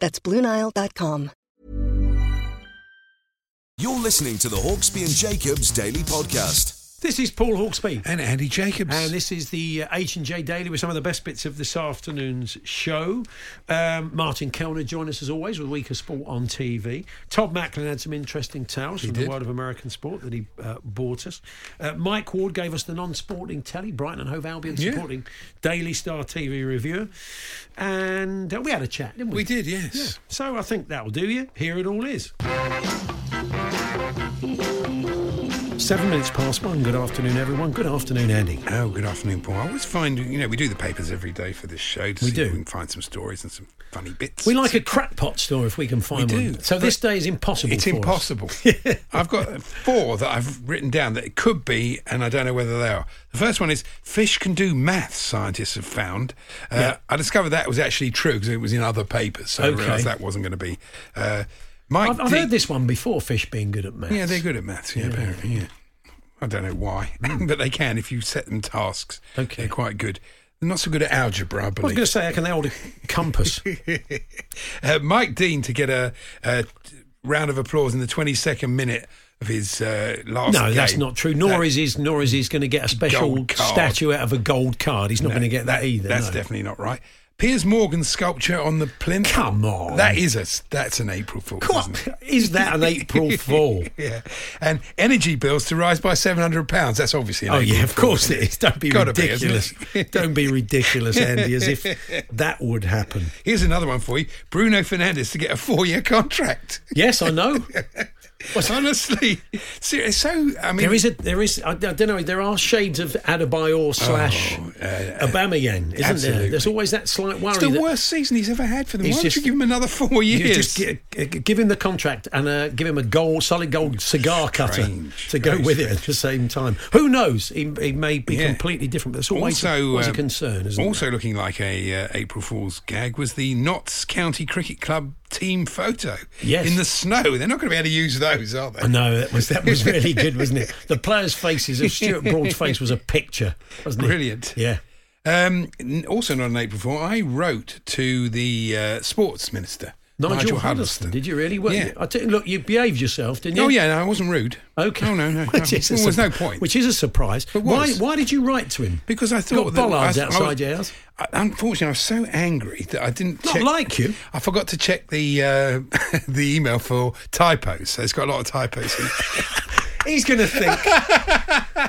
That's BlueNile.com. You're listening to the Hawksby and Jacobs Daily Podcast. This is Paul Hawksby. And Andy Jacobs. And this is the uh, H and J Daily with some of the best bits of this afternoon's show. Um, Martin Kelner joined us as always with Week of Sport on TV. Todd Macklin had some interesting tales He from did. the world of American sport that he uh, bought us. Uh, Mike Ward gave us the non-sporting telly, Brighton and Hove Albion Yeah. supporting Daily Star TV reviewer, and uh, we had a chat, didn't we? we did, yes. So I think that'll do you. Here it all is. Seven minutes past one. Good afternoon, everyone. Good afternoon, Andy. Oh, good afternoon, Paul. I always find, you know, we do the papers every day for this show to We see do. if we can find some stories and some funny bits. We like a crackpot store if we can find We do, one. So but this day is impossible. It's for us. impossible. I've got four that I've written down that it could be, and I don't know whether they are. The first one is fish can do maths, scientists have found. Uh, Yeah. I discovered that was actually true because it was in other papers, so Okay. I realised that wasn't going to be. Uh, Mike I've, I've heard this one before. Fish being good at maths. Yeah, they're good at maths. Yeah, apparently. Yeah, I don't know why, but they can if you set them tasks. Okay. they're quite good. They're not so good at algebra, I I was going to say, I can they hold a compass? uh, Mike Dean to get a, a round of applause in the 22nd minute of his uh, last. no, that's not true. Nor That- is his, nor is he's going to get a special statue out of a gold card. He's not no, going to get that, either. That's no. definitely not right. Piers Morgan's sculpture on the plinth. Come on. that is a that's an April Fool, it? What? Is that an April Fool? Yeah, and energy bills to rise by seven hundred pounds. That's obviously an Oh April yeah, of course it is. Don't be be, ridiculous. it? Don't be ridiculous, Andy, as if that would happen. Here's another one for you: Bruno Fernandes to get a four-year contract. Yes, I know. Honestly, so I mean, There is a there is I, I don't know there are shades of Adebayor slash uh, Aubameyang, isn't absolutely. there? There's always that slight worry it's the that worst season he's ever had for them. Why don't you give him another four years? just gi- gi- give him the contract and uh, give him a gold solid gold cigar cutter Strange, to go with it at the same time. Who knows? He, he may be Yeah. completely different, but it's always, also, always a um, concern, isn't also looking like a uh, April Fool's gag was the Notts County Cricket Club team photo. Yes. in the snow. They're not going to be able to use those, are they? No, that was that was really good, wasn't it? The players' faces of Stuart Broad's face was a picture, wasn't it? Brilliant. Yeah. Um, also not an April Fool. I wrote to the uh, sports minister. Nigel, Huddleston, did you really? Well, Yeah. I tell look, you behaved yourself, didn't you? Oh yeah, no, I wasn't rude. Okay. Oh no, no. no. Which is a Well, there's no point. Which is a surprise. Why? Why did you write to him? because I thought Got that bollards I, I outside was- your house? I, unfortunately, I was so angry that I didn't Not check. like you. I forgot to check the uh, the email for typos. So it's got a lot of typos in it. He's going to think.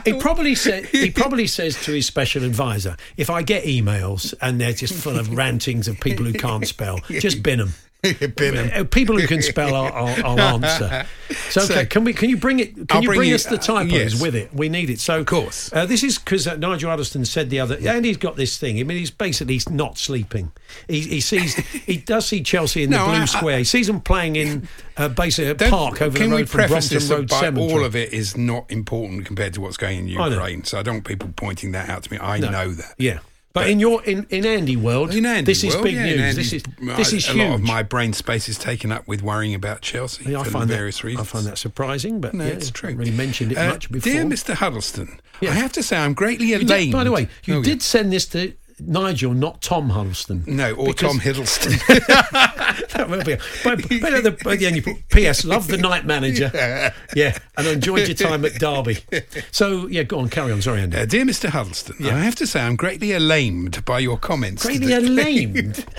he probably said. He probably says to his special advisor, "If I get emails and they're just full of rantings of people who can't spell, just bin them." Uh, People who can spell, I'll, I'll, I'll answer. So, okay, So- can we? Can you bring it? Can I'll you bring bring, you- us the uh, typos yes. with it? We need it. So, of course. uh, this is because uh, Nigel Huddleston said the other, and he's got this thing. I mean, he's basically he's not sleeping. He, he sees, he does see Chelsea in No, the blue I- I- square. He sees them playing in uh, basically a park over the road from Brompton this Road Cemetery. all of it is not important compared to what's going in. Ukraine. So I don't want people pointing that out to me. I know that. Yeah. But, in your in, in Andy world, In Andy's this is world, big yeah, news. This is this is a huge. lot of my brain space is taken up with worrying about Chelsea Yeah, I for find various that, reasons. I find that surprising, but No, yeah, it's true. I really mentioned it Uh, much before. Dear Mr. Huddleston, Yeah. I have to say I'm greatly elated. by the way, you Oh, did send this to Nigel, not Tom Huddleston. No, or Because- Tom Hiddleston. that will be. But, but at the, at the end, you put P.S. Love the night manager. Yeah, and enjoyed your time at Derby. So yeah, go on, carry on. Sorry, Andy. Uh, dear Mr. Huddleston, I have to say I'm greatly elamed by your comments. Greatly the- lamed.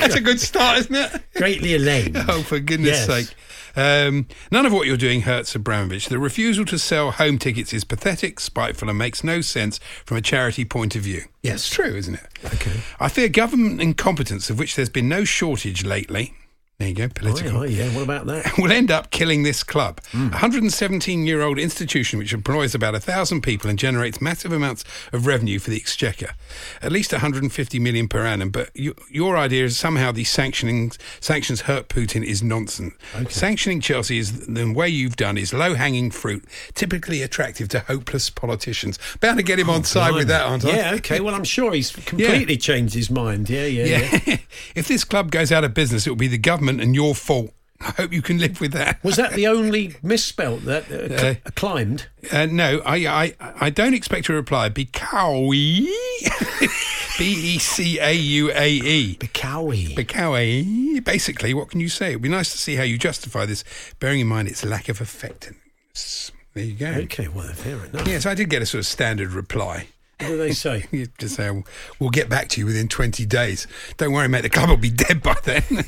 That's a good start, isn't it? Greatly Elaine. Oh, for goodness Yes. sake. Um, none of what you're doing hurts Abramovich. The refusal to sell home tickets is pathetic, spiteful, and makes no sense from a charity point of view. Yes. It's true, isn't it? Okay. I fear government incompetence, of which there's been no shortage lately. There you go, Oh, political. yeah, yeah, what about that? will end up killing this club. Hmm. A 117 year old institution which employs about a thousand people and generates massive amounts of revenue for the exchequer. At least 150 million per annum. But you, your idea is somehow these sanctioning, sanctions hurt Putin is nonsense. Sanctioning Chelsea is the way you've done is low hanging fruit, typically attractive to hopeless politicians. Bound to get him oh, on side with that, aren't I? Yeah, okay. Well, I'm sure he's completely changed his mind. Yeah, yeah, yeah. Yeah. if this club goes out of business, it will be the government and your fault. I hope you can live with that. Was that the only misspelt that uh, cl- Uh, climbed? Uh, no, I, I I don't expect a reply. Bekawi, B E C A U A E. Bikawi. Bekawi. Basically, what can you say? It'd be nice to see how you justify this, bearing in mind its lack of effectiveness. There you go. Okay, well, fair enough. Yes, I did get a sort of standard reply. What do they say? You just say, "We'll get back to you within 20 days. Don't worry, mate. The club will be dead by then.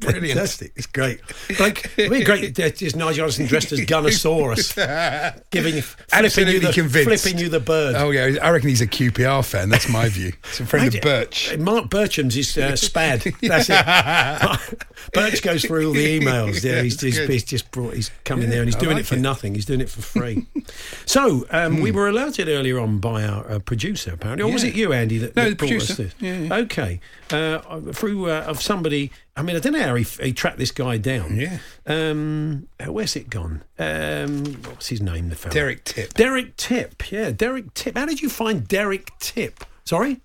Brilliant. Fantastic. It's great. Like, it'd be great. Is Nigel Johnson dressed as Gunnersaurus, giving you, flipping you Absolutely the, convinced. flipping you the bird. Oh, yeah. I reckon he's a QPR fan. That's my view. He's a friend Mate, of Birch. uh, Marc Bircham's is uh, Spad. That's it. Birch goes through all the emails. Yeah, Yeah, he's, he's, he's just brought. He's coming there and he's doing like it for it. nothing. He's doing it for free. so um, we were alerted earlier on by our uh, producer, apparently, or was it you, Andy? That, No, that the brought us this? Yeah, yeah. Okay, uh, through uh, of somebody. I mean, I don't know how he, he tracked this guy down. Yeah. Um, uh, where's it gone? Um, what's his name? The fella. Derek Tipp. Derek Tipp. Yeah, Derek Tipp. How did you find Derek Tipp? Sorry?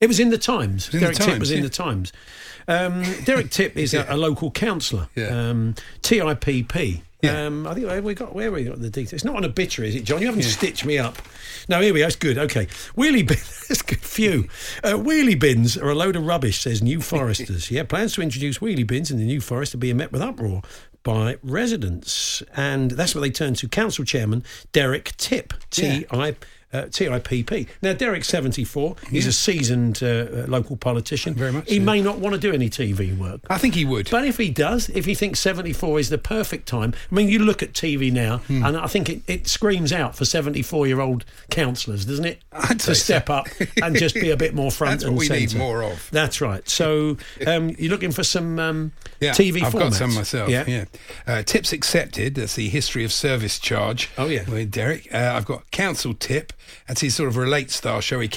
It was in the Times. in the Derek Tipp Times, was in the Times. Um, Derek Tipp is a, a local councillor. Yeah. Um, TIPP. Yeah. Um, I think where we got where we got the details. It's not an obituary, is it, John? You haven't stitched me up. No, here we go. It's good. Okay, wheelie bin. That's good. Phew. Uh, wheelie bins are a load of rubbish, says New Foresters. yeah, plans to introduce wheelie bins in the New Forest are being met with uproar by residents, and that's what they turned to. Council Chairman Derek Tipp. T I. Uh, TIPP. Now, Derek's 74. He's a seasoned uh, uh, local politician. Very much He may not want to do any TV work. I think he would. But if he does, if he thinks 74 is the perfect time, I mean, you look at TV now, Hmm. and I think it, it screams out for 74 year old councillors, doesn't it? I'd to say so. step up and just be a bit more front That's and what we need centre. more of. That's right. So um, you're looking for some um, Yeah, TV I've formats. got some myself. Yeah. Yeah, Uh, tips accepted. That's the history of service charge. Oh, yeah. with Derek. Uh, I've got council tip. That's his sort of relate style show. He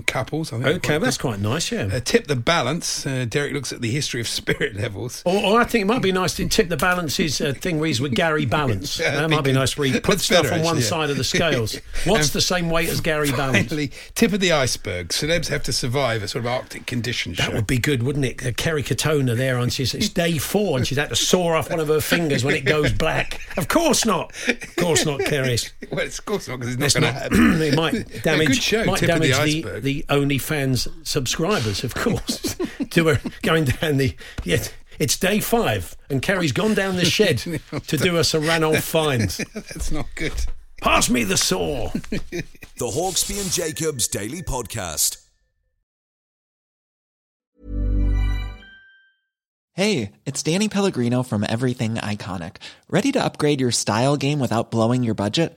couples. I think Okay, that's quite nice, yeah. Uh, tip the balance. Uh, Derek looks at the history of spirit levels. or, or I think it might be nice to tip the balances uh, thing where he's with Gary Ballance. Yeah, that might be nice where he puts stuff better, on one yeah. side of the scales. What's the same weight as Gary Ballance? Tip of the iceberg. Celebs have to survive a sort of Arctic condition That show. would be good, wouldn't it? Uh, Kerry Katona there on she's it's day four and she's had to saw off one of her fingers when it goes black. Of course not. Of course not, Kerry. well, of course not because It's not going to happen. it might damage. good show, might tip of the damage the, iceberg. The OnlyFans subscribers, of course. to her going down the. Yeah, it's day five, and Kerry's gone down the shed to do us a Ranulph Fiennes. That's not good. Pass me the saw. The Hawksby and Jacobs Daily Podcast. Hey, it's Danny Pellegrino from Everything Iconic. Ready to upgrade your style game without blowing your budget?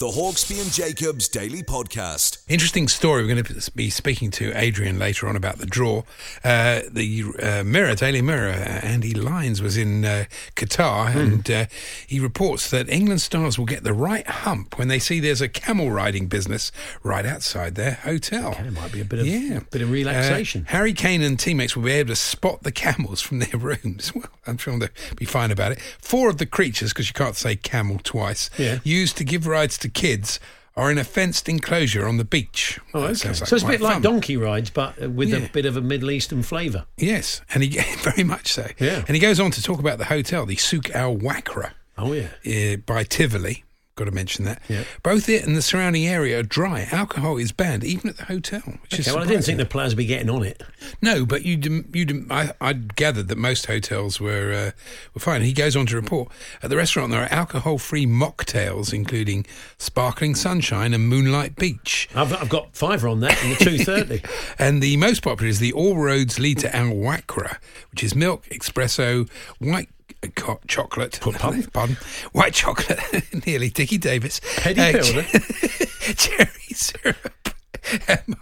The Hawksby and Jacobs Daily Podcast. Interesting story. We're going to be speaking to Adrian later on about the draw. Uh, the uh, Mirror, Daily Mirror, uh, Andy Lyons was in uh, Qatar and uh, he reports that England stars will get the right hump when they see there's a camel riding business right outside their hotel. It might be a bit of Yeah. bit of relaxation. Uh, Harry Kane and teammates will be able to spot the camels from their rooms. Well, I'm sure they'll be fine about it. Four of the creatures, because you can't say camel twice, Yeah. used to give rides to kids are in a fenced enclosure on the beach. oh, That okay. sounds like so it's a quite bit like fun. donkey rides, but uh, with Yeah. a bit of a Middle Eastern flavour. Yes, and he very much so. Yeah. And he goes on to talk about the hotel, the Souk Al Wakra Oh yeah. uh, by Tivoli. Got to mention that. Yeah. Both it and the surrounding area are dry. Alcohol is banned, even at the hotel. Which is Okay, well, I didn't think the players would be getting on it. No, but you you I, I gathered that most hotels were uh, were fine. He goes on to report at the restaurant there are alcohol-free mocktails, including sparkling sunshine and moonlight beach. I've, I've got fiver on that in the two thirty. And the most popular is the All Roads Lead to Al Wakra, which is milk, espresso, white co- chocolate. Pardon? Pardon. White chocolate, nearly Dickie Davies. Petty Uh, cherry syrup.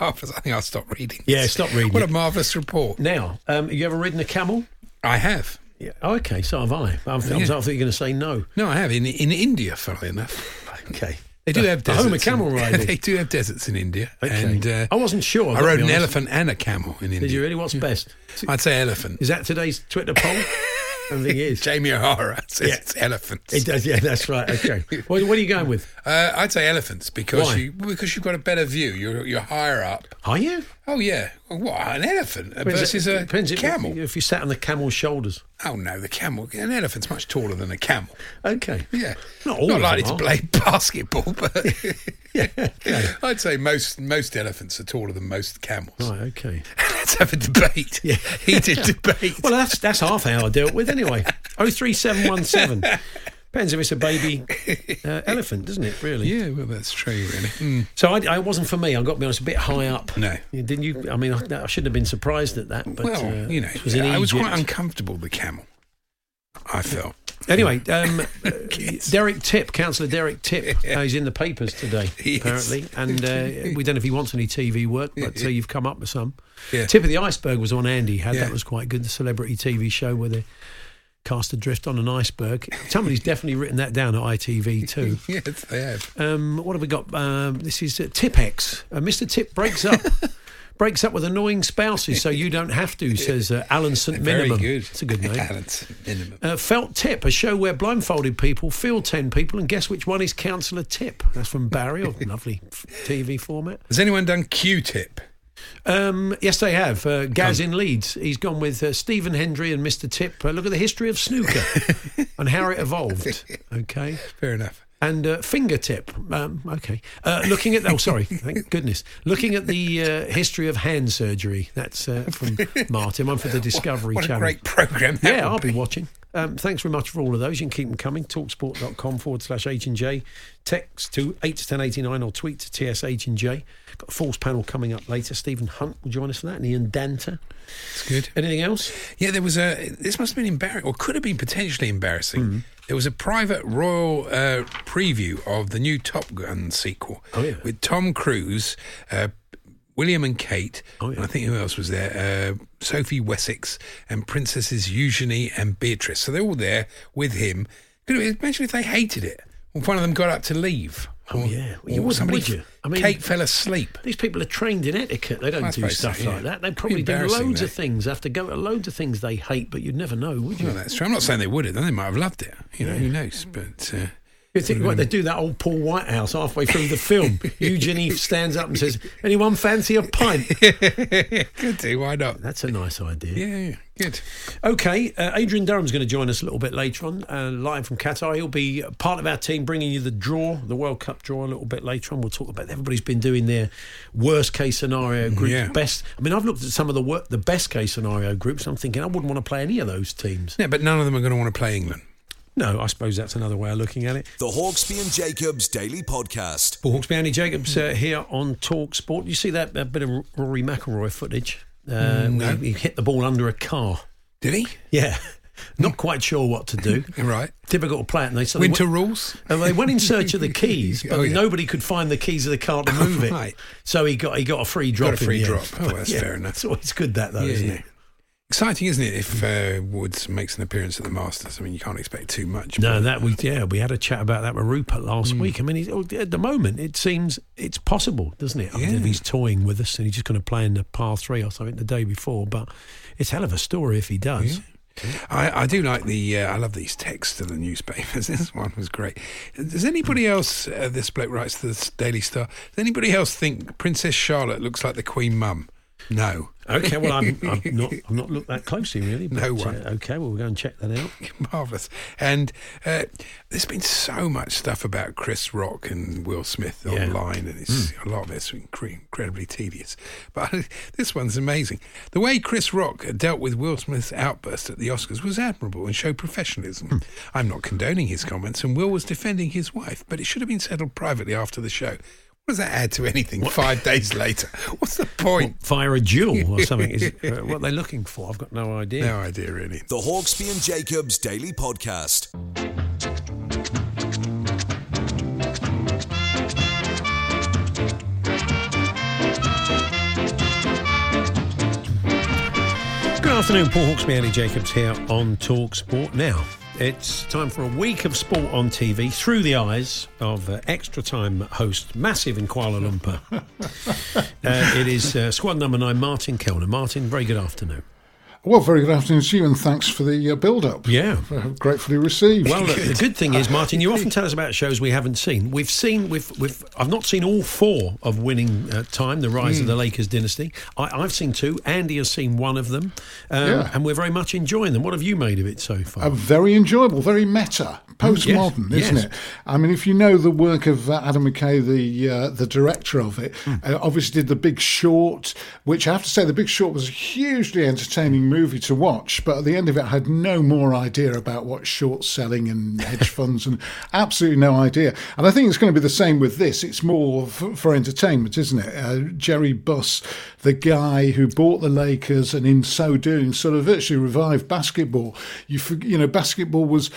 marvelous. I think I'll stop reading. Yeah, this. stop reading What it. a marvellous report. now, um, you ever ridden a camel? I have. Yeah. Oh, okay. So have I. I, was, Yeah. I thought you were going to say no. No, I have in in India. Funnily enough, Okay. they do have The deserts. home of camel in, riding. they do have deserts in India. Okay. And uh, I wasn't sure. I rode an elephant and a camel in India. Did you really? What's best? I'd say elephant. Is that today's Twitter poll? It is. Jamie O'Hara says Yeah. it's elephants. It does. Yeah, that's right. Okay. what, what are you going with? Uh, I'd say elephants because Why? you because you've got a better view. You're you're higher up. Are you? Oh yeah, Oh, what an elephant Depends- versus it a depends camel. If you sat on the camel's shoulders. Oh no, the camel. An elephant's much taller than a camel. Okay. Yeah, Not all not likely to play basketball, but yeah, I'd say most most elephants are taller than most camels. Right. Okay. Let's have a debate. Yeah. heated debate. Well, that's that's half hour dealt with anyway. Oh three seven one seven. Depends if it's a baby uh, elephant, doesn't it? Really. yeah, well, that's true, really. Mm. So I, I wasn't for me. I got to be honest, a bit high up. No. Didn't you? I mean, I, I shouldn't have been surprised at that. But well, uh, you know, it was in I was quite uncomfortable. The camel, I felt. Anyway, um, uh, Derek Tipp, Councillor Derek Tipp, uh, he's in the papers today, He is. apparently. And uh, we don't know if he wants any TV work, but uh, you've come up with some. Yeah. Tip of the Iceberg was on Andy had. Yeah. That was quite good. The celebrity TV show where they cast adrift on an iceberg. Somebody's definitely written that down at ITV too. Yes, they have. Um, what have we got? Um, this is uh, Tipex. Uh, Mr. Tip breaks up. breaks up with annoying spouses, so you don't have to, says uh, Alan St. Minimum. Very good. It's a good name. Alan's minimum. Uh, Felt Tip, a show where blindfolded people feel 10 people and guess which one is Councillor Tipp. That's from Barry, a lovely TV format. Has anyone done Q-tip? Um, yes, they have. Uh, Gaz in Leeds. He's gone with uh, Stephen Hendry and Mr. Tip. Uh, look at the history of snooker and how it evolved. Okay. Fair enough. And uh, fingertip. Um, okay. Uh, looking at, oh, sorry. Thank goodness. Looking at the uh, history of hand surgery. That's uh, from Martin. One for the Discovery What a Channel. great programme that Yeah, I'll be watching. Um, thanks very much for all of those. You can keep them coming. Talksport.com forward slash H and J. Text to 8 to 1089 or tweet to TSH and J. Got a Falls panel coming up later. Stephen Hunt will join us for that. And Ian Danter. It's good. Anything else? Yeah, there was a. This must have been embarrassing, or could have been potentially embarrassing. Hmm. There was a private royal uh, preview of the new Top Gun sequel. Oh, yeah. with Tom Cruise, uh, William and Kate, Oh, yeah. and I think who else was there? Uh, Sophie Wessex and Princesses Eugenie and Beatrice. So they're all there with him. Could imagine if they hated it? One of them got up to leave. Oh, yeah. Well, you wouldn't, would you? I mean- Kate fell asleep. These people are trained in etiquette. They don't I do suppose so, stuff yeah. like that. They probably do loads of though. things. Have to go to loads of things they hate, but you'd never know, would you? Well, that's true. I'm not saying they would have. Then they might have loved it. You know, who knows? But uh, You think what they do that old Paul Whitehouse halfway through the film? Eugenie stands up and says, "Anyone fancy a pint?" Could do. Why not? That's a nice idea. Yeah, yeah, good. Okay, uh, Adrian Durham's going to join us a little bit later on, uh, live from Qatar. He'll be part of our team, bringing you the draw, the World Cup draw, a little bit later on. We'll talk about. Everybody's been doing their worst case scenario group, Yeah. best. I mean, I've looked at some of the wor- the best case scenario groups. I'm thinking I wouldn't want to play any of those teams. Yeah, but none of them are going to want to play England. No, I suppose that's another way of looking at it. The Hawksby and Jacobs Daily Podcast. Paul Hawksby, Andy Jacobs uh, here on Talk Sport. You see that, that bit of Rory McIlroy footage? Uh, no. he, he hit the ball under a car. Did he? Yeah, not quite sure what to do. Right. Difficult to play it. And they, so they Winter went- rules. and they went in search of the keys, but Oh, yeah. nobody could find the keys of the car to move it. Right. So he got he got a free drop. Got a free in drop. end. Oh, that's Yeah, fair enough. It's always good that though, Yeah, isn't yeah. it? Exciting, isn't it? If uh, Woods makes an appearance at the Masters, I mean, you can't expect too much. No, that we yeah we had a chat about that with Rupert last Mm. week. I mean, he's, oh, at the moment it seems it's possible, doesn't it? I mean, Yeah. if he's toying with us and he's just going to play in the par three or something the day before, but it's hell of a story if he does. I, I do like the. Uh, I love these texts to the newspapers. This one was great. Does anybody else? Uh, this bloke writes to the Daily Star. Does anybody else think Princess Charlotte looks like the Queen Mum? No. Okay, well I'm, I'm not I'm not looked that closely really. But, No one. Uh, okay, well we'll go and check that out. Marvellous. And uh, there's been so much stuff about Chris Rock and Will Smith Yeah. online, and it's a lot of it's incre- incredibly tedious. But this one's amazing. The way Chris Rock dealt with Will Smith's outburst at the Oscars was admirable and showed professionalism. I'm not condoning his comments, and Will was defending his wife, but it should have been settled privately after the show. What does that add to anything five days later? What's the point? Fire a jewel or something. Is it, uh, what they're looking for? I've got no idea. No idea, really. The Hawksby and Jacobs Daily Podcast. Good afternoon, Paul Hawksby, Andy Jacobs here on Talk Sport. Now, it's time for a week of sport on TV through the eyes of uh, extra time host, massive in Kuala Lumpur. uh, it is uh, squad number nine, Martin Kelner. Martin, very good afternoon. Well, very good afternoon to you, and thanks for the uh, build-up. Yeah. Uh, gratefully received. Well, the good thing is, Martin, you often tell us about shows we haven't seen. We've seen, we've, we've, I've not seen all four of Winning uh, Time, The Rise of the Lakers Dynasty. I, I've seen two. Andy has seen one of them, um, Yeah. and we're very much enjoying them. What have you made of it so far? Uh, very enjoyable, very meta, postmodern, yes, isn't yes. it? I mean, if you know the work of uh, Adam McKay, the uh, the director of it, Hmm. uh, obviously did The Big Short, which I have to say, The Big Short was a hugely entertaining movie to watch. But at the end of it, I had no more idea about what short selling and hedge funds, and absolutely no idea. And I think it's going to be the same with this. It's more f- for entertainment, isn't it? Uh, Jerry Buss, the guy who bought the Lakers, and in so doing, sort of virtually revived basketball. You, you know, basketball was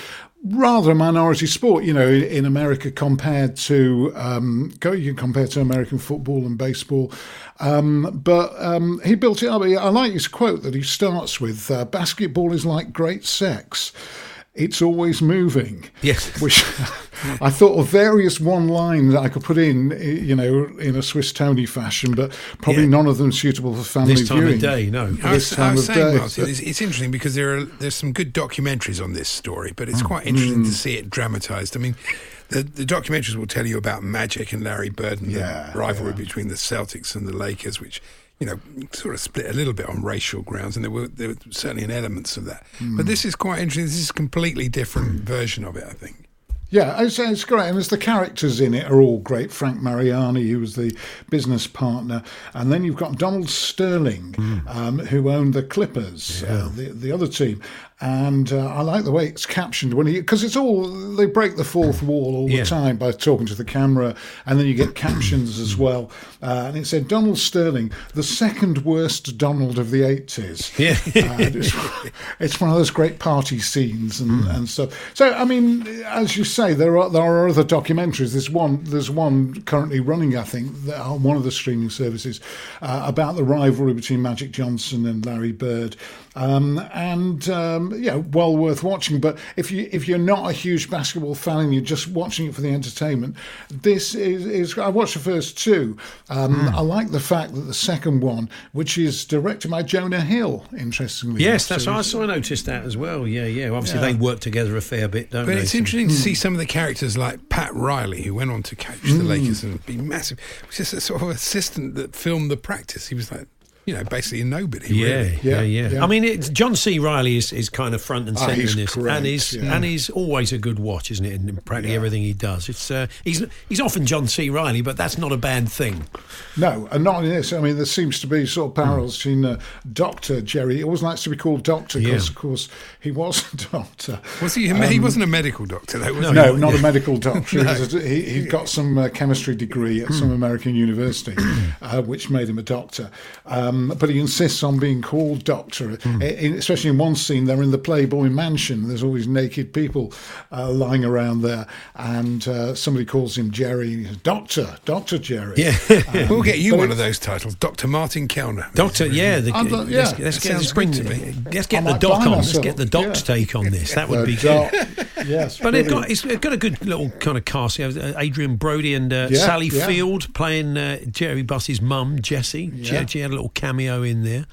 rather a minority sport, you know, in, America compared to um, go you can compare to American football and baseball. Um, but um, he built it up. I like his quote that he starts with: uh, "Basketball is like great sex." It's always moving. Yes. Which I thought of various one lines that I could put in, you know, in a Swiss Tony fashion, but probably Yeah. none of them suitable for family this time viewing. of day, no. I This was, time I was of saying, day. Martin, it's, it's interesting because there are there's some good documentaries on this story, but it's quite interesting Mm. to see it dramatised. I mean, the, the documentaries will tell you about Magic and Larry Bird and Yeah, the rivalry between the Celtics and the Lakers, which you know sort of split a little bit on racial grounds, and there were there were certainly an elements of that. Mm. But this is quite interesting. This is a completely different version of it, I think. Yeah, it's, it's great. And as the characters in it are all great. Frank Mariani, who was the business partner. And then you've got Donald Sterling, um, who owned the Clippers, uh, the, the other team. And uh, I like the way it's captioned when he, because it's all, they break the fourth wall all Yeah. the time by talking to the camera. And then you get captions as well. Uh, and it said, Donald Sterling, the second worst Donald of the 80s. Yeah. It's, it's one of those great party scenes and, and stuff. So, I mean, as you say, there are there are other documentaries. There's one there's one currently running, I think, on one of the streaming services uh, about the rivalry between Magic Johnson and Larry Bird. Um, and um, you know, well worth watching. But if you if you're not a huge basketball fan and you're just watching it for the entertainment, this is, is I watched the first two. Um, I like the fact that the second one, which is directed by Jonah Hill, interestingly. Yes, that's so. I saw I noticed that as well. Yeah, yeah. Obviously, Yeah. they work together a fair bit, don't But they? it's So- interesting to see some of the characters like Pat Riley, who went on to coach the Lakers and be massive. He was just a sort of assistant that filmed the practice. He was like, you know, basically a nobody. Yeah, really. yeah, Yeah, yeah, yeah. I mean, it's, John C. Reilly is, is kind of front and Ah, centre he's in this, great, and he's yeah. and he's always a good watch, isn't it? In practically everything he does, it's uh, he's he's often John C. Reilly, but that's not a bad thing. No, and not only this. I mean, there seems to be sort of parallels between uh, Doctor Jerry. He always likes to be called Doctor because, Yeah. of course, he was a doctor. Was he? he wasn't a medical doctor, though, was he? Um, No, not a medical doctor. He, he, he got some uh, chemistry degree at some American university, uh, which made him a doctor. Um, but he insists on being called doctor, I- in- especially in one scene. They're in the Playboy Mansion. There's always naked people uh, lying around there, and uh, somebody calls him Jerry. He says, Doctor, Doctor Jerry. Yeah, we'll get you one of those titles, Doctor Martin Kelner. Doctor. Yeah, the, I'm yeah. let's, let's get sounds let's bring to me. let's get I the doc buy on. Let's get the doc's yeah. take on this. That would be good. yes, But it's got, it's got a good little kind of cast. You know, uh, Adrien Brody and uh, Yeah, Sally yeah. Field playing uh, Jerry Buss's mum, Jessie. She, Yeah. she had a little cameo in there.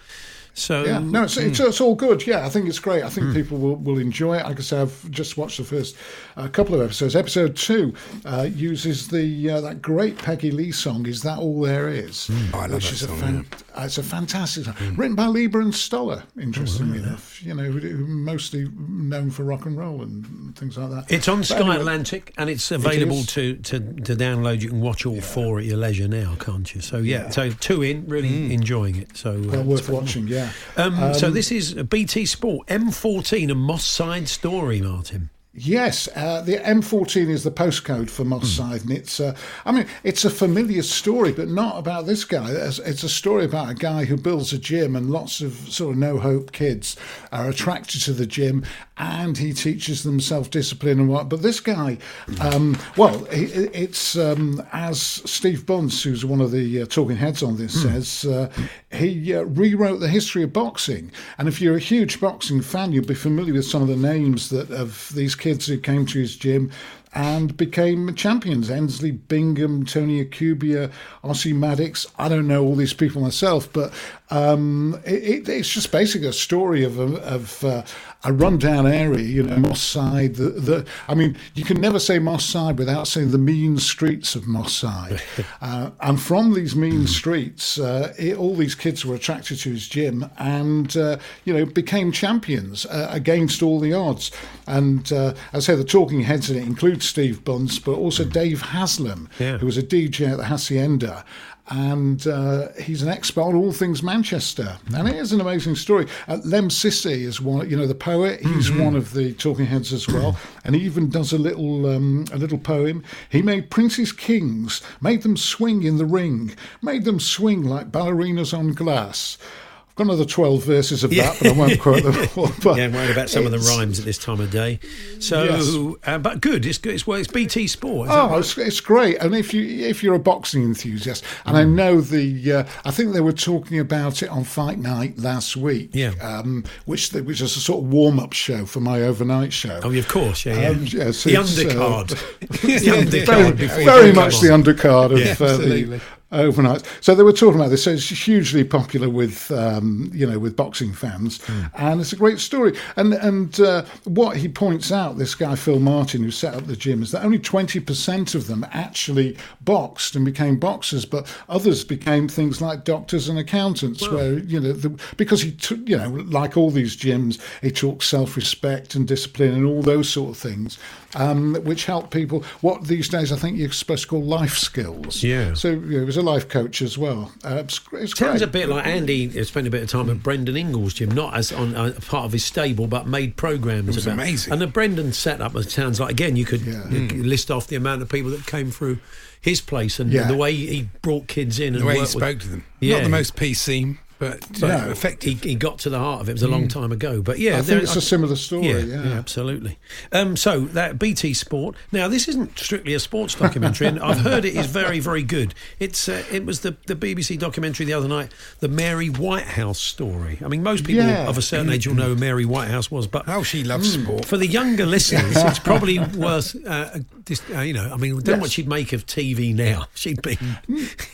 So Yeah, no, it's, it's, it's all good. Yeah, I think it's great. I think people will, will enjoy it. Like I say, I've just watched the first uh, couple of episodes. Episode two uh, uses the uh, that great Peggy Lee song. Is that all there is? Oh, I love which that is a song, fan- uh, it's a fantastic song, written by Leiber and Stoller. Interestingly enough, you know, mostly known for rock and roll and things like that. It's on But Sky anyway, Atlantic and it's available is. to, to, to download. You can watch all four at your leisure now, can't you? So yeah, so two in, really enjoying it. So uh, Well worth watching. Yeah. Um, so this is BT Sport M14 a Moss Side story, Martin. Yes, uh, the M14 is the postcode for Moss Side, and it's, uh, I mean, it's a familiar story, but not about this guy. It's, it's a story about a guy who builds a gym, and lots of sort of no hope kids are attracted to the gym, and he teaches them self discipline and what. But this guy, um, well, it, it's um, as Steve Bunce, who's one of the uh, talking heads on this, says, uh, he uh, rewrote the history of boxing. And if you're a huge boxing fan, you'll be familiar with some of the names that of these kids who came to his gym and became champions. Ensley Bingham, Tony Akubia, Ossie Maddox. I don't know all these people myself, but um, it, it, it's just basically a story of of uh, a rundown area, you know, Moss Side. The, the I mean, you can never say Moss Side without saying the mean streets of Moss Side. uh, and from these mean streets, uh, it, all these kids were attracted to his gym and, uh, you know, became champions uh, against all the odds. And uh, as I say, the talking heads in it include Steve Bunce, but also Dave Haslam, Yeah. who was a DJ at the Hacienda. And uh, he's an expert on all things Manchester, and it is an amazing story. Uh, Lemn Sissay is one, you know, the poet. He's one of the talking heads as well, and he even does a little um, a little poem. He made princes kings, made them swing in the ring, made them swing like ballerinas on glass. Got another twelve verses of that, but I won't quote them all. But Yeah, I'm worried about some of the rhymes at this time of day. So, Yes. uh, but good. It's good. It's, well, it's BT Sport. Oh, right? it's, it's great. And if you if you're a boxing enthusiast, and Mm. I know the, uh, I think they were talking about it on Fight Night last week. Yeah. Um, which the, which is a sort of warm up show for my overnight show. Oh, of course. Yeah, yeah. Um, yeah, so the uh, undercard. the very, undercard you very much on. the undercard of Yeah, uh, the. Overnight. So they were talking about this. So it's hugely popular with um, you know with boxing fans, Hmm. and it's a great story. And and uh, what he points out, this guy Phil Martin, who set up the gym, is that only twenty percent of them actually boxed and became boxers, but others became things like doctors and accountants. Where you know the, because he took you know like all these gyms, he taught self respect and discipline and all those sort of things. Um, which help people. What these days I think you're supposed to call life skills. Yeah. So you know, he was a life coach as well. Uh, it's, it's Sounds great. a bit like Andy spent a bit of time at Brendan Ingle's gym, not as on uh, part of his stable, but made programs. It was about, amazing. And the Brendan setup sounds like again you could Yeah. uh, list off the amount of people that came through his place and Yeah. the way he brought kids in and The way he worked with- spoke to them. Yeah. Not the most PC. But, uh, effective. He, he got to the heart of it. It was a long time ago, but yeah, I think it's a similar story. Yeah, Yeah, absolutely. Um, so that BT Sport. Now this isn't strictly a sports documentary, and I've heard it is very, very good. It's uh, it was the the BBC documentary the other night, the Mary Whitehouse story. I mean, most people Yeah. of a certain age will know who Mary Whitehouse was, but Oh, she loves sport. for the younger listeners, it's probably worth. Uh, uh, you know, I mean, I don't know what she'd make of TV now. She'd be.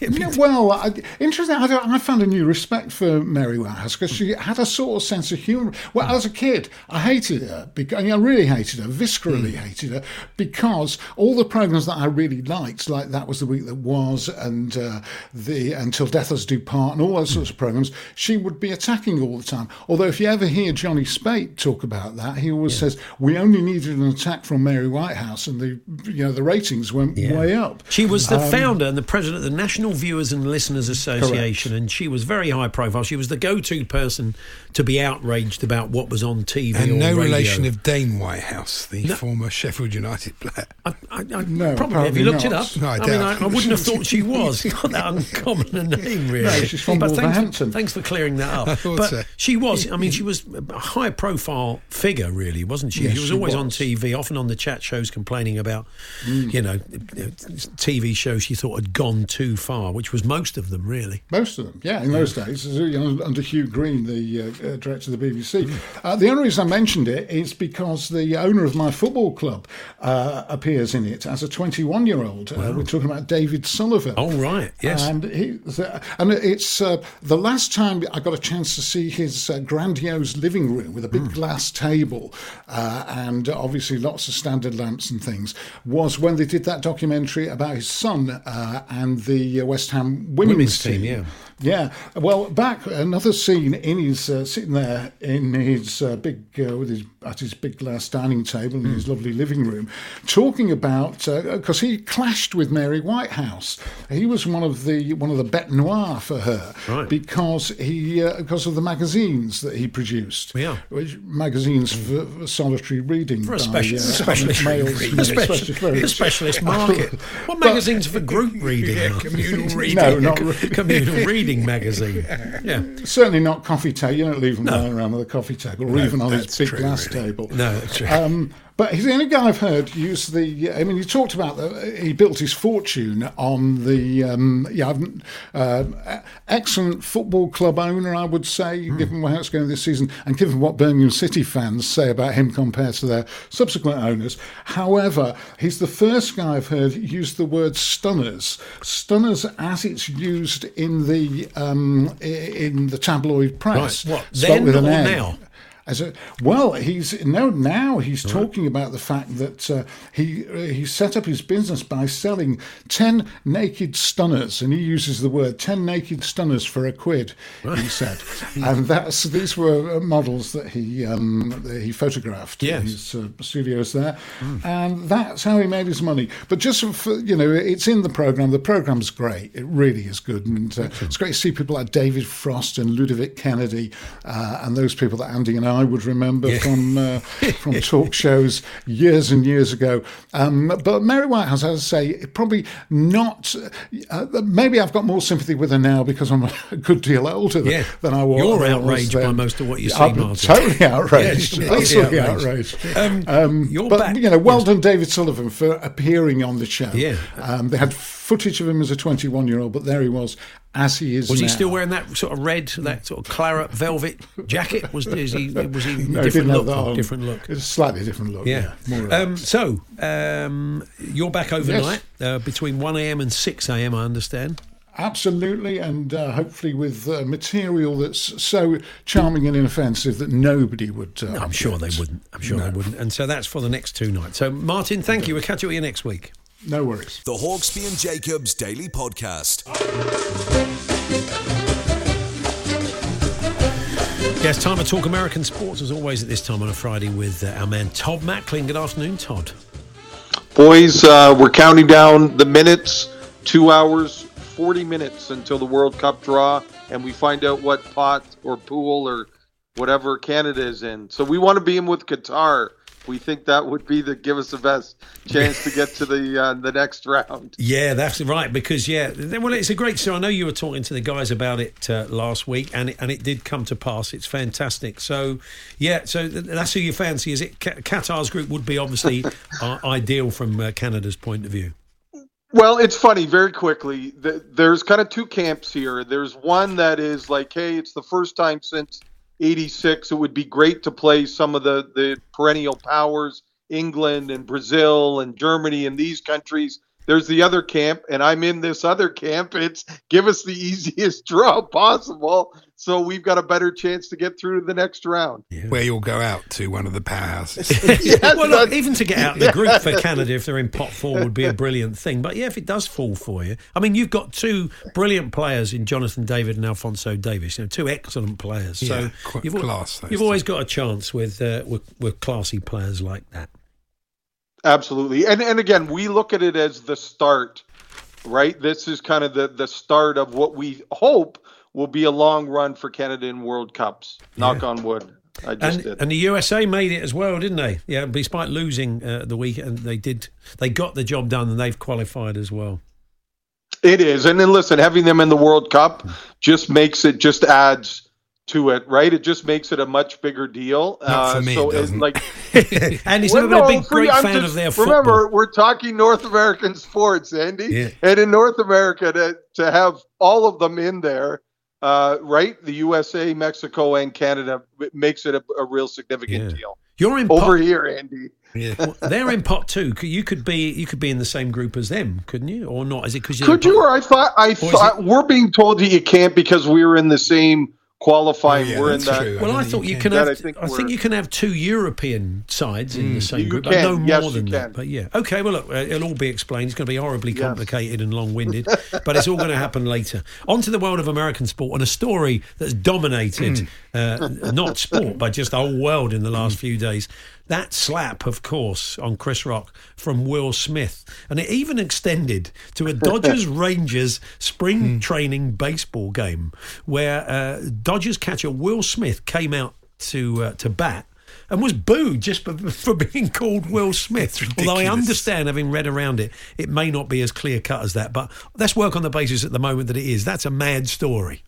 Yeah, well, I, interesting. I, I found a new respect for Mary Whitehouse because she had a sort of sense of humour. Well, as a kid, I hated her. Because, I really hated her, viscerally hated her, because all the programmes that I really liked, like That Was the Week That Was and uh, the Until Death Us Do Part and all those sorts of programmes, she would be attacking all the time. Although if you ever hear Johnny Speight talk about that, he always says, we only needed an attack from Mary Whitehouse and the, you know, the ratings went way up. She was the Um, founder and the president of the National Viewers and Listeners Association, and she was very high profile. She was the go-to person to be outraged about what was on TV and or no radio. relation of Dane Whitehouse, the former Sheffield United player. I, I, I, No, probably. Have you apparently looked it up? No, I mean, doubt. I, I wouldn't have thought she was. Not that uncommon a name, really. No, she's from but thanks, Wolverhampton. thanks for clearing that up. I thought but so. she was. I mean, she was a high-profile figure, really, wasn't she? Yes, she was she always on. TV, often on the chat shows, complaining about, Mm. you know, TV shows she thought had gone too far, which was most of them, really. Most of them, yeah, in those days, under Hugh Greene, the uh, uh, director of the BBC. Uh, the only reason I mentioned it is because the owner of my football club uh, appears in it as a 21 year old. Uh, we're talking about David Sullivan. Oh, right, yes. And, he, and it's uh, the last time I got a chance to see his uh, grandiose living room with a big glass table uh, and obviously lots of standard lamps and things was when they did that documentary about his son uh, and the uh, West Ham women's, Women's team, yeah. Yeah. Well, back another scene in his uh, sitting there in his uh, big uh, with his at his big glass dining table in his lovely living room, talking about because he clashed with Mary Whitehouse. He was one of the one of the bête noire for her Right. because he uh, because of the magazines that he produced. Yeah. which magazines for, for solitary reading For a by, uh, specialist, males. a, special, specialist market. What magazines for group reading? Yeah, communal reading. No, not communal reading magazine. Yeah. Certainly not coffee table. You don't leave him lying around on the coffee table or even on his big true, glass really. table. No, that's true. Um, but he's the only guy I've heard use the. I mean, he talked about that He built his fortune on the. Um, yeah, uh, excellent football club owner, I would say, Hmm. given how it's going this season, and given what Birmingham City fans say about him compared to their subsequent owners. However, he's the first guy I've heard use the word stunners. Stunners, as it's used in the um, in the tabloid press. Right, what, then or now? As a, well, he's no now he's talking about the fact that uh, he uh, he set up his business by selling ten naked stunners, and he uses the word ten naked stunners for a quid. He said, and that's these were uh, models that he um, that he photographed Yes. in his uh, studios there, and that's how he made his money. But just for you know, it's in the program. The program's great. It really is good, and uh, it's great to see people like David Frost and Ludovic Kennedy, uh, and those people that Andy and I would remember from uh, from talk shows years and years ago. Um, but Mary Whitehouse, as I say, probably not. Uh, maybe I've got more sympathy with her now because I'm a good deal older than, Yeah. than I was. You're outraged by most of what you see, Martin. Totally outraged. Yeah, Absolutely outraged. outraged. Um, you're but back- you know, well yes. done, David Sullivan, for appearing on the show. Yeah. um, they had footage of him as a 21 year old, but there he was as he is Was now. he still wearing that sort of red, that sort of claret velvet jacket? Was is he? Was he No, different look? that. Different look. It's a slightly different look. Yeah. Yeah, more um, so um, you're back overnight uh, between one a.m. and six a.m. I understand. Absolutely, and uh, hopefully with uh, material that's so charming and inoffensive that nobody would. Uh, I'm sure they wouldn't. I'm sure they wouldn't. And so that's for the next two nights. So Martin, thank you. We'll catch you with you next week. No worries. The Hawksby and Jacobs Daily Podcast. Yes, time to talk American sports as always at this time on a Friday with uh, our man Todd Macklin. Good afternoon, Todd. Boys, uh, we're counting down the minutes. Two hours, 40 minutes until the World Cup draw, and we find out what pot or pool or whatever Canada is in. So we want to be in with Qatar. We think that would be the give us the best chance to get to the uh, the next round. Yeah, that's right. Because yeah, well, it's a great show. I know you were talking to the guys about it uh, last week, and it, and it did come to pass. It's fantastic. So yeah, so that's who you fancy. Is it Qatar's group would be obviously uh, ideal from uh, Canada's point of view. Well, it's funny. Very quickly, there's kind of two camps here. There's one that is like, hey, it's the first time since 86. It would be great to play some of the, the perennial powers, England and Brazil and Germany and these countries. There's the other camp, and I'm in this other camp. It's give us the easiest draw possible so we've got a better chance to get through to the next round. Yeah. Where you'll go out to one of the powerhouses. yes, well, look, even to get out of the group for Canada if they're in pot four would be a brilliant thing. But yeah, if it does fall for you, I mean, you've got two brilliant players in Jonathan David and Alphonso Davies. You know, two excellent players. So yeah, you've, class, you've always got a chance with, uh, with with classy players like that. Absolutely, and and again, we look at it as the start, right? This is kind of the the start of what we hope will be a long run for Canada in World Cups. Knock on wood. I just and, did. and the USA made it as well, didn't they? Yeah, despite losing uh, the week, and they did. They got the job done, and they've qualified as well. It is, and then listen, having them in the World Cup just makes it just adds to it, right? It just makes it a much bigger deal. Not uh, for me, so it's like, and he's never been a big great fan just, of their football. Remember, we're talking North American sports, Andy, yeah. and in North America to to have all of them in there uh, right? The USA, Mexico, and Canada makes it a, a real significant yeah. deal. You're in over pot, here, Andy. Yeah, well, they're in pot two. You could be you could be in the same group as them, couldn't you? Or not? Is it because you could you? Or I thought I thought it, we're being told that you can't because we were in the same qualifying. Oh, yeah, we're in that. True. Well, I, I thought you can, have. I think, I think, you can have two European sides in mm, the same group. Can. No more yes, than that. But yeah, okay. Well, look, uh, it'll all be explained. It's going to be horribly yes. complicated and long-winded, but it's all going to happen later. On to the world of American sport and a story that's dominated uh, not sport but just the whole world in the last few days. That slap, of course, on Chris Rock from Will Smith. And it even extended to a Dodgers Rangers spring hmm. training baseball game where uh, Dodgers catcher Will Smith came out to, uh, to bat and was booed just for, for being called Will Smith. Although I understand, having read around it, it may not be as clear cut as that. But let's work on the basis at the moment that it is. That's a mad story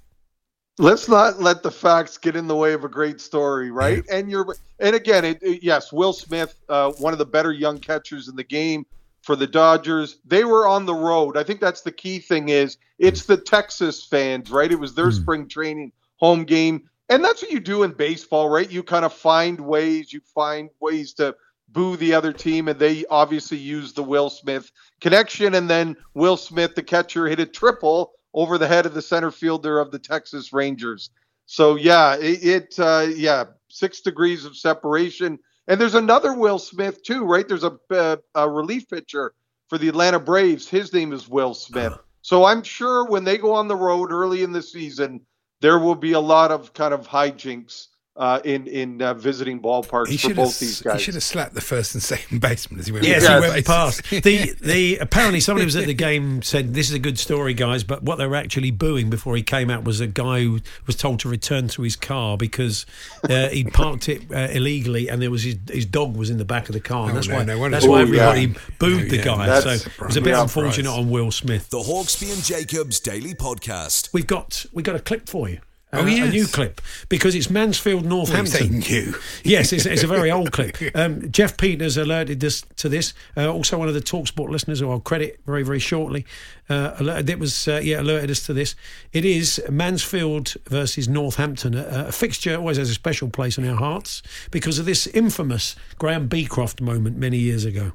let's not let the facts get in the way of a great story, right? And you're and again, it, it, yes, Will Smith, uh, one of the better young catchers in the game for the Dodgers. They were on the road. I think that's the key thing is it's the Texas fans, right? It was their mm. spring training home game. And that's what you do in baseball, right? You kind of find ways, you find ways to boo the other team, and they obviously use the Will Smith connection. And then Will Smith, the catcher, hit a triple over the head of the center fielder of the Texas Rangers. So yeah, it, it uh, yeah, six degrees of separation. And there's another Will Smith too, right? There's a, a, a relief pitcher for the Atlanta Braves. His name is Will Smith. Uh-huh. So I'm sure when they go on the road early in the season, there will be a lot of kind of hijinks uh, in in uh, visiting ballparks he for both these guys. He should have slapped the first and second baseman as he went. Yes, he went past. the the apparently somebody was at the game said this is a good story, guys, but what they were actually booing before he came out was a guy who was told to return to his car because uh, he'd parked it uh, illegally and there was his, his dog was in the back of the car. And oh, that's no, why no, that's why everybody yeah. booed the guy. So it was a bit unfortunate on Will Smith. The Hawksbee and Jacobs Daily Podcast. We've got we got a clip for you. Oh, uh, yes. a new clip because it's Mansfield, Northampton. new. yes, it's, it's, a very old clip. Um, Jeff Peters alerted us to this. Uh, also, one of the Talksport listeners, who I'll credit very, very shortly, uh, alerted, it was uh, yeah alerted us to this. It is Mansfield versus Northampton, a, a, fixture always has a special place in our hearts because of this infamous Graham Beecroft moment many years ago.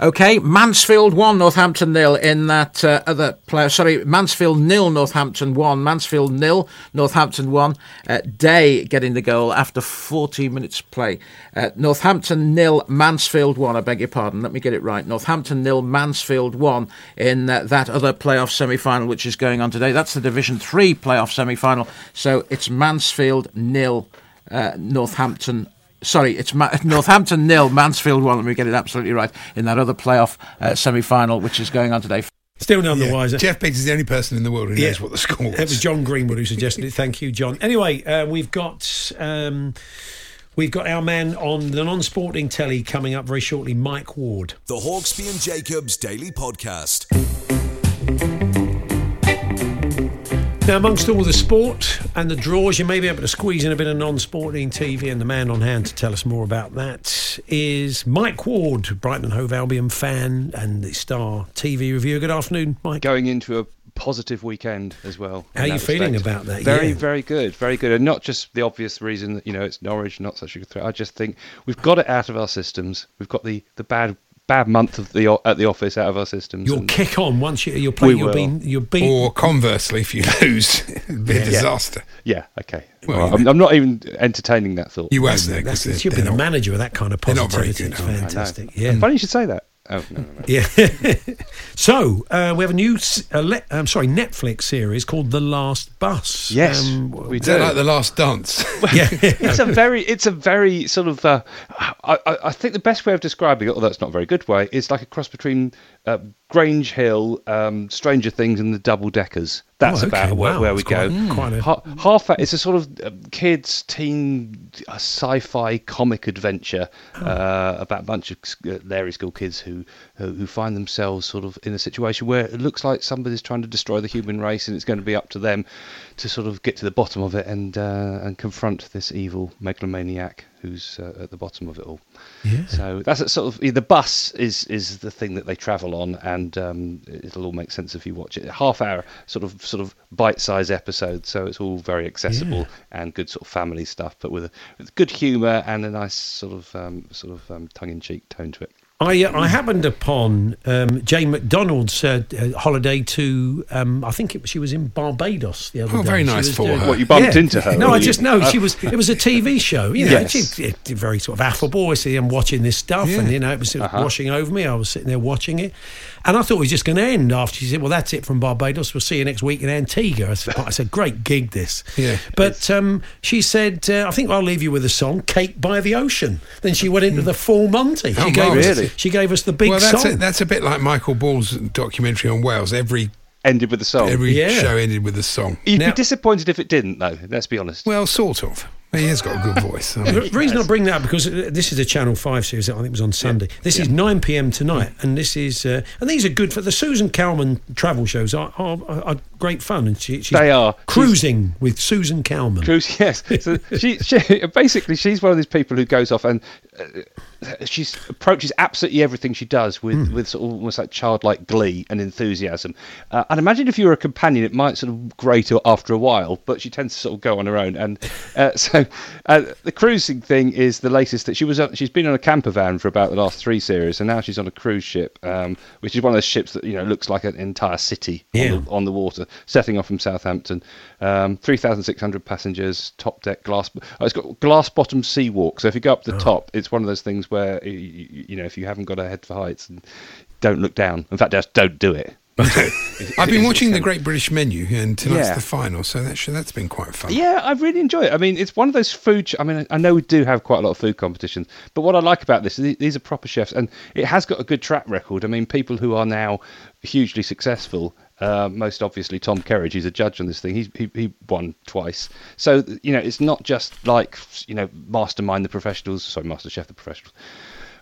Okay, Mansfield 1, Northampton nil in that uh, other player. Sorry, Mansfield nil, Northampton 1. Mansfield nil, Northampton 1. Uh, Day getting the goal after 14 minutes play. Uh, Northampton nil, Mansfield 1. I beg your pardon. Let me get it right. Northampton nil, Mansfield 1 in uh, that other playoff semi final which is going on today. That's the Division 3 playoff semi final. So it's Mansfield nil, uh, Northampton sorry, it's Ma- Northampton nil, Mansfield one. Let me get it absolutely right in that other playoff uh, semi-final, which is going on today. Still none the wiser. Jeff Peters is the only person in the world who yeah. knows what the score was. It was John Greenwood who suggested it. Thank you, John. Anyway, uh, we've got. Um, We've got our man on the non-sporting telly coming up very shortly, Mike Ward. The Hawksbee and Jacobs Daily Podcast. Now, amongst all the sport and the draws, you may be able to squeeze in a bit of non-sporting TV, and the man on hand to tell us more about that is Mike Ward, Brighton and Hove Albion fan and the Star TV reviewer. Good afternoon, Mike. Going into a positive weekend as well. How are you feeling respect. about that? Very, Yeah. very good, very good, and not just the obvious reason that you know it's Norwich, not such a good threat. I just think we've got it out of our systems. We've got the the bad bad month of the at the office out of our systems. You'll kick on once you, you're playing. We You're will. being you're being Or conversely, if you lose, it'd be a disaster. Yeah, okay. Well, Well, I'm, I'm not even entertaining that thought. You won't That's, know, that's, 'cause you'll they're- be the not- manager of that kind of they're not very positivity. good, It's are they? I know. fantastic. Yeah. Funny you should say that. Oh no, no, no. Yeah. so uh, we have a new, uh, le- I'm sorry, Netflix series called The Last Bus. Yes, Um, we do. like the last dance? yeah. it's a very it's a very sort of uh, I, I I think the best way of describing it, although it's not a very good way, is like a cross between uh, Grange Hill, um, Stranger Things, and the Double Deckers. That's Oh, okay. about where, Wow, where we quite- go. quite a- Ha- half that it's a sort of um, kids teen uh, sci-fi comic adventure Oh. uh, about a bunch of uh, Larry school kids who, who who find themselves sort of in a situation where it looks like somebody's trying to destroy the human race, and it's going to be up to them to sort of get to the bottom of it and uh, and confront this evil megalomaniac who's uh, at the bottom of it all. Yeah. So that's a sort of the bus is is the thing that they travel on, and um, it'll all make sense if you watch it. Half hour, sort of sort of bite size episode, so it's all very accessible and good sort of family stuff, but with, a, with good humour and a nice sort of um, sort of um, tongue-in-cheek tone to it. I, uh, I happened upon um, Jane McDonald's uh, uh, holiday to, um, I think it, she was in Barbados the other Oh, day. very nice for doing- her. What you bumped into her? No, I you- just know Oh. she was. It was a TV show, you know. Yes. She, it- very sort of affable. I see, I'm watching this stuff, and you know, it was sort of Uh-huh. washing over me. I was sitting there watching it, and I thought it was just going to end after she said, "Well, that's it from Barbados. We'll see you next week in Antigua." I said, "I said great gig this." Yeah. But um, she said, uh, "I think I'll leave you with a song, Cake by the Ocean." Then she went into the full Monty. She Oh, gave Really? She gave us the big well, that's song. a, that's a bit like Michael Ball's documentary on Wales. Every Ended with the song. every Yeah. show ended with a song. You'd Now- be disappointed if it didn't, though. Let's be honest. Well, sort of. He has got a good voice. I The mean, reason I bring that up because uh, this is a Channel Five series. I think it was on Sunday. This is nine pm tonight, and this is uh, and these are good for the Susan Calman travel shows. Are, are, are great fun, and she, she's They are. cruising with Susan Calman. Cruise, yes. So she, she basically she's one of these people who goes off and uh, she approaches absolutely everything she does with with sort of almost like childlike glee and enthusiasm. Uh, I'd imagine if you were a companion, it might sort of grate after a while, but she tends to sort of go on her own. And uh, so uh, the cruising thing is the latest that she was. On, she's been on a camper van for about the last three series, and now she's on a cruise ship, um, which is one of those ships that you know looks like an entire city Yeah. on, the, on the water, setting off from Southampton. Um, 3,600 passengers, top deck glass. Oh, it's got glass bottom sea walk. So if you go up the top, it's one of those things where you, know if you haven't got a head for heights, and don't look down. In fact, just don't do it. I've been watching the Great British Menu, and tonight's Yeah. the final, so that should, that's been quite fun. Yeah, I really enjoy it. I mean, it's one of those food. ch- I mean, I know we do have quite a lot of food competitions, but what I like about this is these are proper chefs, and it has got a good track record. I mean, people who are now hugely successful. Uh, most obviously, Tom Kerridge, he's a judge on this thing. He's, he he won twice, so you know it's not just like you know Mastermind the Professionals, sorry, Master Chef the Professionals,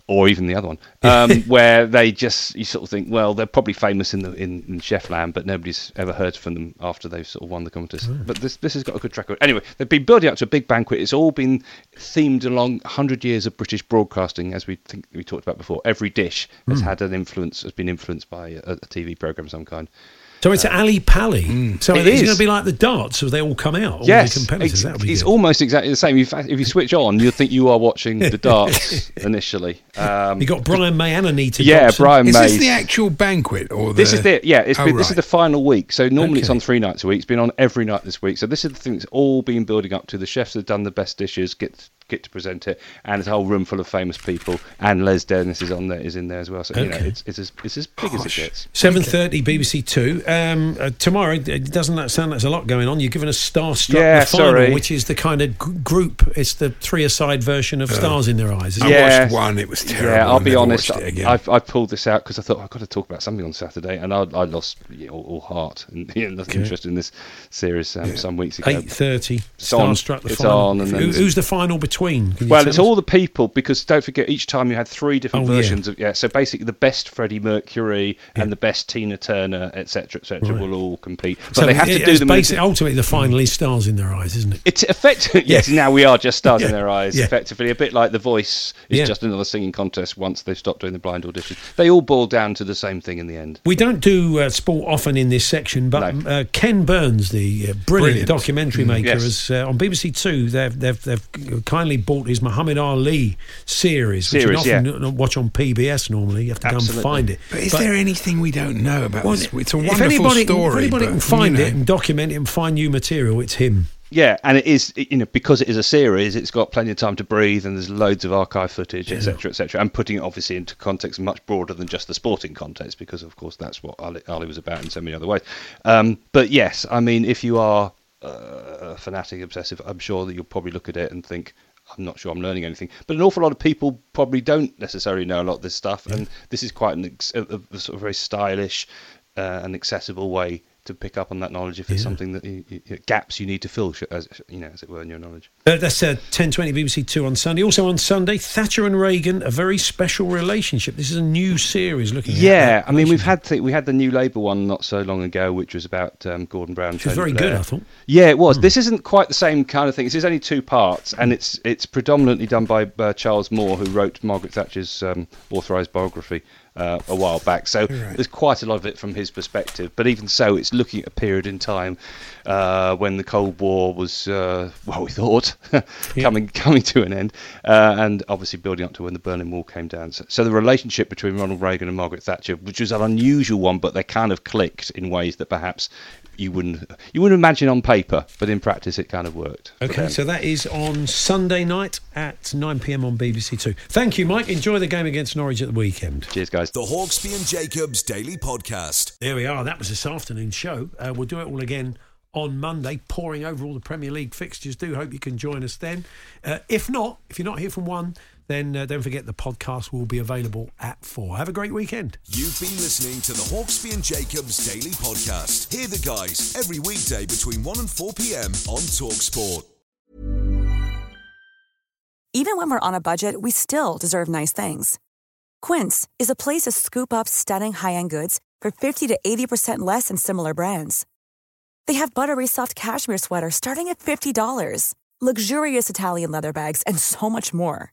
or even the other one, um, where they just you sort of think, well, they're probably famous in the in, in Chefland, but nobody's ever heard from them after they've sort of won the contest. But this this has got a good track record. Anyway, they've been building up to a big banquet. It's all been themed along 100 years of British broadcasting, as we think we talked about before. Every dish has had an influence, has been influenced by a, a TV program of some kind. So it's Ali Pally. So It it's is. going to be like the darts, so they all come out. All yes, competitors. it's, be it's almost exactly the same. In fact, if you switch on, you'll think you are watching the darts initially. Um, you got Brian May and Anita. yeah, Dobson. Brian May. Is this the actual banquet, or the, This is the yeah. It's Oh, been, this is the final week. So normally it's on three nights a week. It's been on every night this week. So this is the thing that's all been building up to. The chefs have done the best dishes. Get get to present it, and it's a whole room full of famous people. And Les Dennis is on there, is in there as well. So you know, it's it's as it's as big as it gets. Seven thirty, BBC Two. Um, uh, tomorrow, doesn't that sound like there's a lot going on? You're giving us Starstruck Yeah, the final, sorry. which is the kind of g- group. It's the three-a-side version of Stars in Their Eyes. Isn't I it? Yeah. watched one. It was terrible. Yeah, I'll be honest. watched it again. I've, I pulled this out because I thought I've got to talk about something on Saturday, and I, I lost you know, all, all heart and you know, interest in this series um, some weeks ago. Eight thirty. Starstruck the It's final. on, and then- Who- who's the final between? Between? Can you Well, it's us? all the people because don't forget each time you had three different Oh, yeah. versions of yeah. So basically, the best Freddie Mercury and the best Tina Turner, etc., etc., Right. will all compete. But So they have to do it's them. in- basic- ultimately the finally stars in their eyes, isn't it? It's effective. Yes, now we are just stars in their eyes. Yeah. Effectively, a bit like The Voice is Yeah. just another singing contest. Once they've stopped doing the blind audition, they all boil down to the same thing in the end. We don't do uh, sport often in this section, but uh, Ken Burns, the uh, brilliant, Brilliant. documentary Mm, maker, yes. has uh, on BBC Two. They've, they've they've kindly bought his Muhammad Ali series, which you can yeah. often watch on PBS. Normally, you have to go and find it. But is there anything we don't know about Well, this? It's a if wonderful anybody, story. If anybody but, can find you it and document it and find new material, it's him. Yeah, and it is you know because it is a series, it's got plenty of time to breathe, and there's loads of archive footage, etc., etc. And putting it obviously into context much broader than just the sporting context, because of course that's what Ali, Ali was about in so many other ways. Um, but yes, I mean if you are uh, a fanatic, obsessive, I'm sure that you'll probably look at it and think. I'm not sure I'm learning anything, but an awful lot of people probably don't necessarily know a lot of this stuff, and this is quite an ex- a, a sort of very stylish uh, and accessible way to pick up on that knowledge if it's something that you, you, gaps you need to fill, as you know, as it were, in your knowledge. Uh, that's uh, 1020 BBC Two on Sunday. Also on Sunday, Thatcher and Reagan, a very special relationship. This is a new series looking at Yeah, I mean, we've had th- we had the new Labour one not so long ago, which was about um, Gordon Brown. Which was very good, I thought. Yeah, it was. This isn't quite the same kind of thing. This is only two parts, and it's it's predominantly done by uh, Charles Moore, who wrote Margaret Thatcher's um, authorised biography uh, a while back. So there's quite a lot of it from his perspective. But even so, it's looking at a period in time uh, when the Cold War was, uh, well, we thought coming coming to an end, uh, and obviously building up to when the Berlin Wall came down. So, so the relationship between Ronald Reagan and Margaret Thatcher, which was an unusual one, but they kind of clicked in ways that perhaps you wouldn't you wouldn't imagine on paper, but in practice it kind of worked. Okay, so that is on Sunday night at 9 pm on BBC Two. Thank you, Mike. Enjoy the game against Norwich at the weekend. Cheers, guys. The Hawksbee and Jacobs Daily Podcast. There we are. That was this afternoon's show. Uh, we'll do it all again on Monday, pouring over all the Premier League fixtures. Do hope you can join us then. Uh, if not, if you're not here from one, then uh, don't forget the podcast will be available at four. Have a great weekend. You've been listening to the Hawksbee and Jacobs Daily Podcast. Hear the guys every weekday between 1 and 4 p.m. on Talksport. Even when we're on a budget, we still deserve nice things. Quince is a place to scoop up stunning high-end goods for 50 to 80% less than similar brands. They have buttery soft cashmere sweaters starting at $50, luxurious Italian leather bags, and so much more.